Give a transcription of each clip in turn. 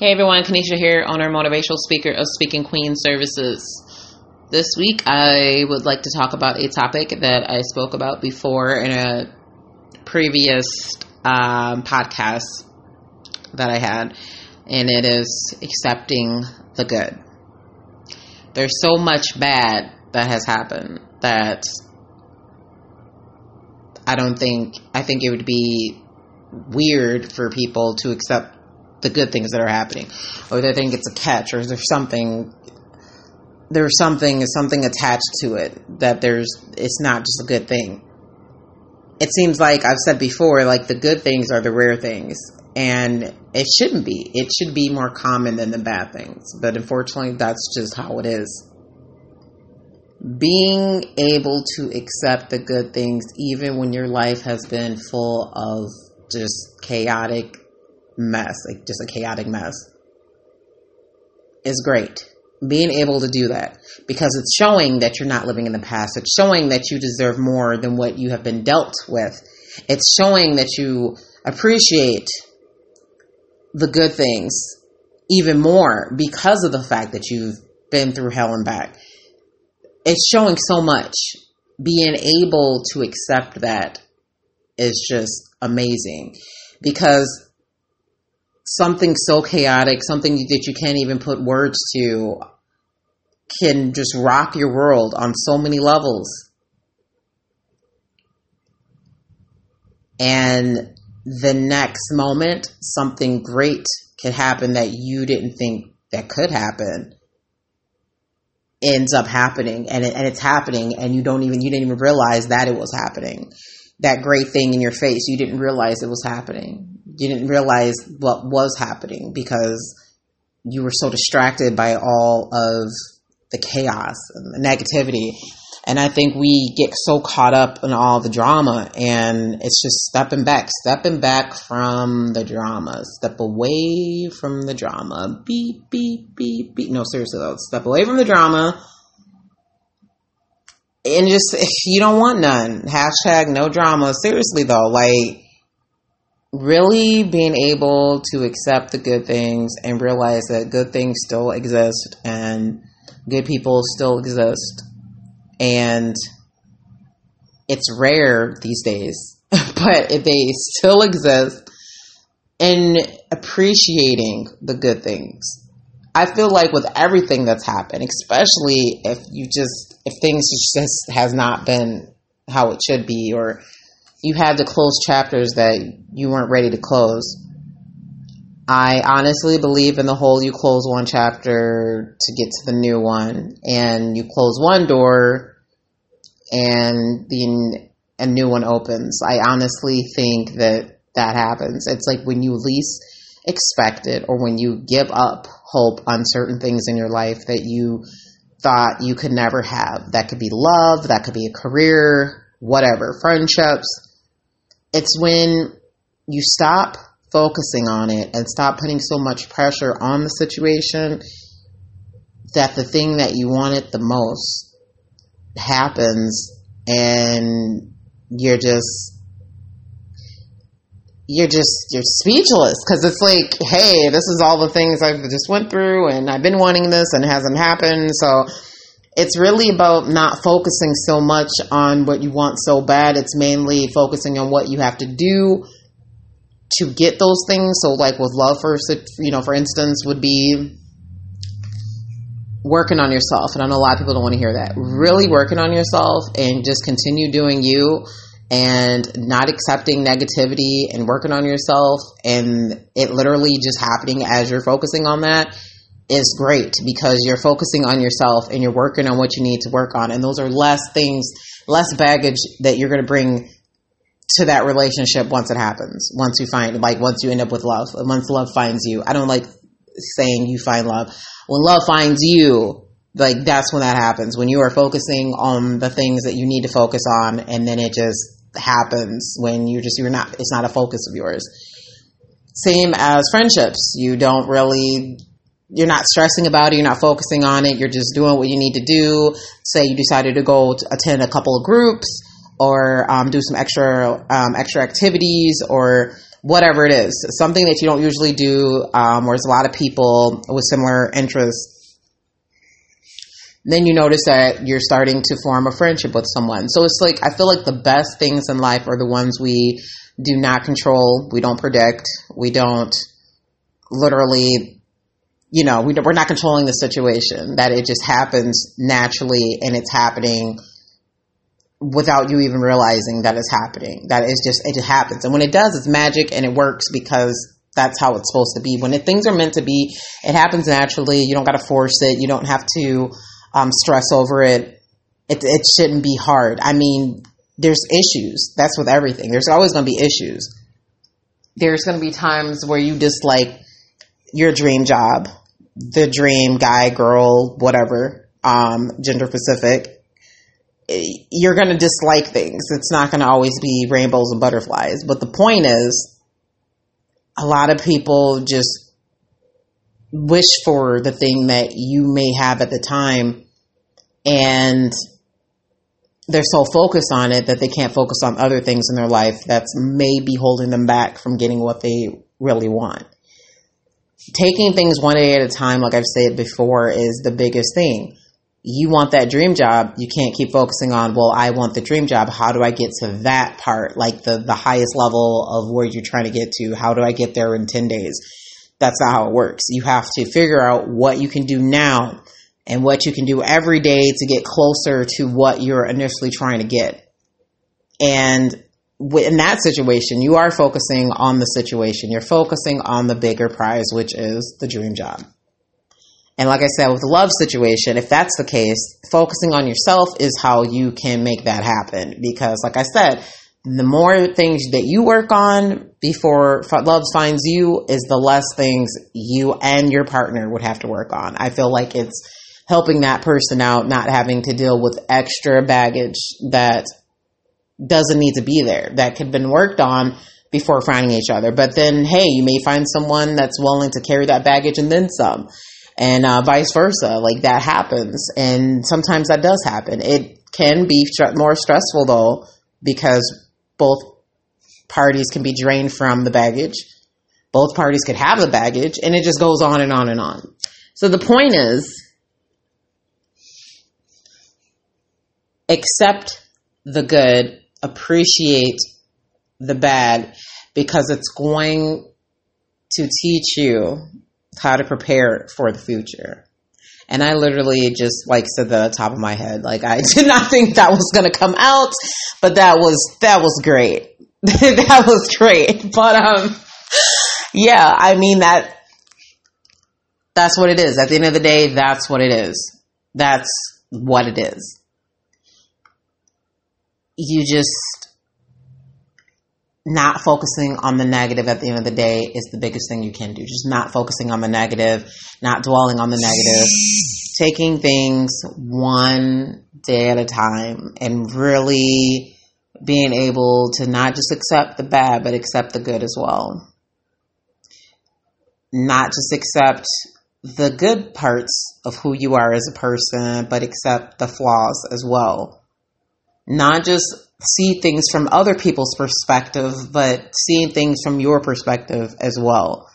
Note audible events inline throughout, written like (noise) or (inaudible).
Hey everyone, Kanisha here, owner motivational speaker of Speaking Queen Services. This week I would like to talk about a topic that I spoke about before in a previous um, podcast that I had, and it is accepting the good. There's so much bad that has happened that I don't think, I think it would be weird for people to accept the good things that are happening, or they think it's a catch, or there's something there's something is something attached to it that there's it's not just a good thing. It seems like I've said before, like the good things are the rare things, and it shouldn't be. It should be more common than the bad things, but unfortunately, that's just how it is. Being able to accept the good things, even when your life has been full of just chaotic mess, like just a chaotic mess, is great. Being able to do that because it's showing that you're not living in the past. It's showing that you deserve more than what you have been dealt with. It's showing that you appreciate the good things even more because of the fact that you've been through hell and back. It's showing so much. Being able to accept that is just amazing because something so chaotic, something that you can't even put words to, can just rock your world on so many levels. And the next moment, something great could happen that you didn't think that could happen ends up happening and, it, and it's happening and you don't even you didn't even realize that it was happening that great thing in your face you didn't realize it was happening you didn't realize what was happening because you were so distracted by all of the chaos and the negativity. And I think we get so caught up in all the drama and it's just stepping back, stepping back from the drama, step away from the drama. Beep, beep, beep, beep. No, seriously though, step away from the drama. And just, (laughs) you don't want none. Hashtag no drama. Seriously though, like, really being able to accept the good things and realize that good things still exist and good people still exist. And it's rare these days (laughs) but they still exist and appreciating the good things. I feel like with everything that's happened especially if you just if things just has not been how it should be or you had to close chapters that you weren't ready to close. I honestly believe in the whole you close one chapter to get to the new one, and you close one door and the a new one opens. I honestly think that that happens. It's like when you least expect it, or when you give up hope on certain things in your life that you thought you could never have. That could be love, that could be a career, whatever, friendships it's when you stop focusing on it and stop putting so much pressure on the situation that the thing that you wanted the most happens and you're just you're just you're speechless. Because it's like hey this is all the things i've just went through and i've been wanting this and it hasn't happened. So it's really about not focusing so much on what you want so bad. It's mainly focusing on what you have to do to get those things. So, like with love, for you know, for instance, would be working on yourself. And I know a lot of people don't want to hear that. Really working on yourself and just continue doing you and not accepting negativity and working on yourself and it literally just happening as you're focusing on that is great because you're focusing on yourself and you're working on what you need to work on. And those are less things, less baggage that you're going to bring to that relationship once it happens. Once you find, like, once you end up with love, once love finds you. I don't like saying you find love. When love finds you, like, that's when that happens. When you are focusing on the things that you need to focus on and then it just happens when you're just, you're not, it's not a focus of yours. Same as friendships. You don't really you're not stressing about it, you're not focusing on it, you're just doing what you need to do. Say you decided to go to attend a couple of groups or um, do some extra um, extra activities or whatever it is, something that you don't usually do, um, where there's a lot of people with similar interests. Then you notice that you're starting to form a friendship with someone. So it's like, I feel like the best things in life are the ones we do not control, we don't predict, we don't literally, you know, we, we're not controlling the situation, that it just happens naturally and it's happening without you even realizing that it's happening. That is just, it just happens. And when it does, it's magic and it works because that's how it's supposed to be. When it, things are meant to be, it happens naturally. You don't got to force it. You don't have to um, stress over it. It, it shouldn't be hard. I mean, there's issues. That's with everything. There's always going to be issues. There's going to be times where you just like your dream job, the dream guy, girl, whatever, um, gender specific you're going to dislike things. It's not going to always be rainbows and butterflies. But the point is, a lot of people just wish for the thing that you may have at the time, and they're so focused on it that they can't focus on other things in their life that's maybe holding them back from getting what they really want. Taking things one day at a time, like I've said before, is the biggest thing you want that dream job, you can't keep focusing on, well, I want the dream job. How do I get to that part? Like the, the highest level of where you're trying to get to. How do I get there in 10 days? That's not how it works. You have to figure out what you can do now and what you can do every day to get closer to what you're initially trying to get. And in that situation, you are focusing on the situation. You're focusing on the bigger prize, which is the dream job. And like I said, with the love situation, if that's the case, focusing on yourself is how you can make that happen. Because like I said, the more things that you work on before love finds you is the less things you and your partner would have to work on. I feel like it's helping that person out, not having to deal with extra baggage that doesn't need to be there, that could have been worked on before finding each other. But then, hey, you may find someone that's willing to carry that baggage and then some and uh, vice versa. Like that happens, and sometimes that does happen. It can be more stressful though because both parties can be drained from the baggage. Both parties could have the baggage, and it just goes on and on and on. So the point is, accept the good, appreciate the bad, because it's going to teach you how to prepare for the future. And I literally just like said that at the top of my head. Like I (laughs) did not think that was gonna come out, but that was that was great. (laughs) that was great. But um yeah, I mean that that's what it is. At the end of the day, that's what it is. That's what it is. You just not focusing on the negative at the end of the day is the biggest thing you can do. Just not focusing on the negative, not dwelling on the negative, taking things one day at a time and really being able to not just accept the bad, but accept the good as well. Not just accept the good parts of who you are as a person, but accept the flaws as well. Not just see things from other people's perspective, but seeing things from your perspective as well.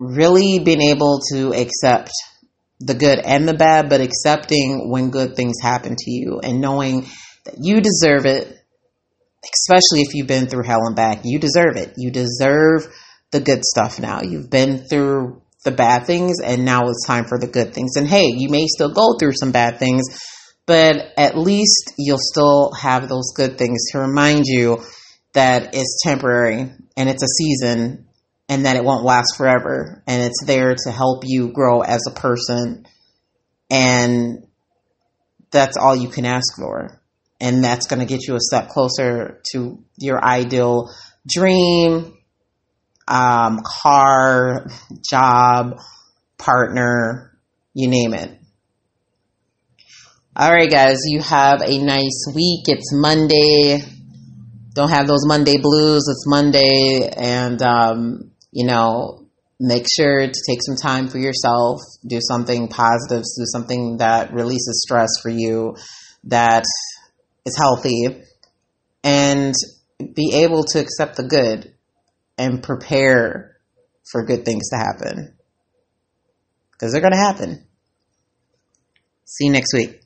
Really being able to accept the good and the bad, but accepting when good things happen to you and knowing that you deserve it, especially if you've been through hell and back. You deserve it. You deserve the good stuff now. You've been through the bad things and now it's time for the good things. And hey, you may still go through some bad things, but at least you'll still have those good things to remind you that it's temporary and it's a season and that it won't last forever. And it's there to help you grow as a person. And that's all you can ask for. And that's going to get you a step closer to your ideal dream um, car job partner you name it all right, guys, you have a nice week. It's Monday. Don't have those Monday blues. It's Monday. And, um, you know, make sure to take some time for yourself. Do something positive. Do something that releases stress for you, that is healthy. And be able to accept the good and prepare for good things to happen. Because they're going to happen. See you next week.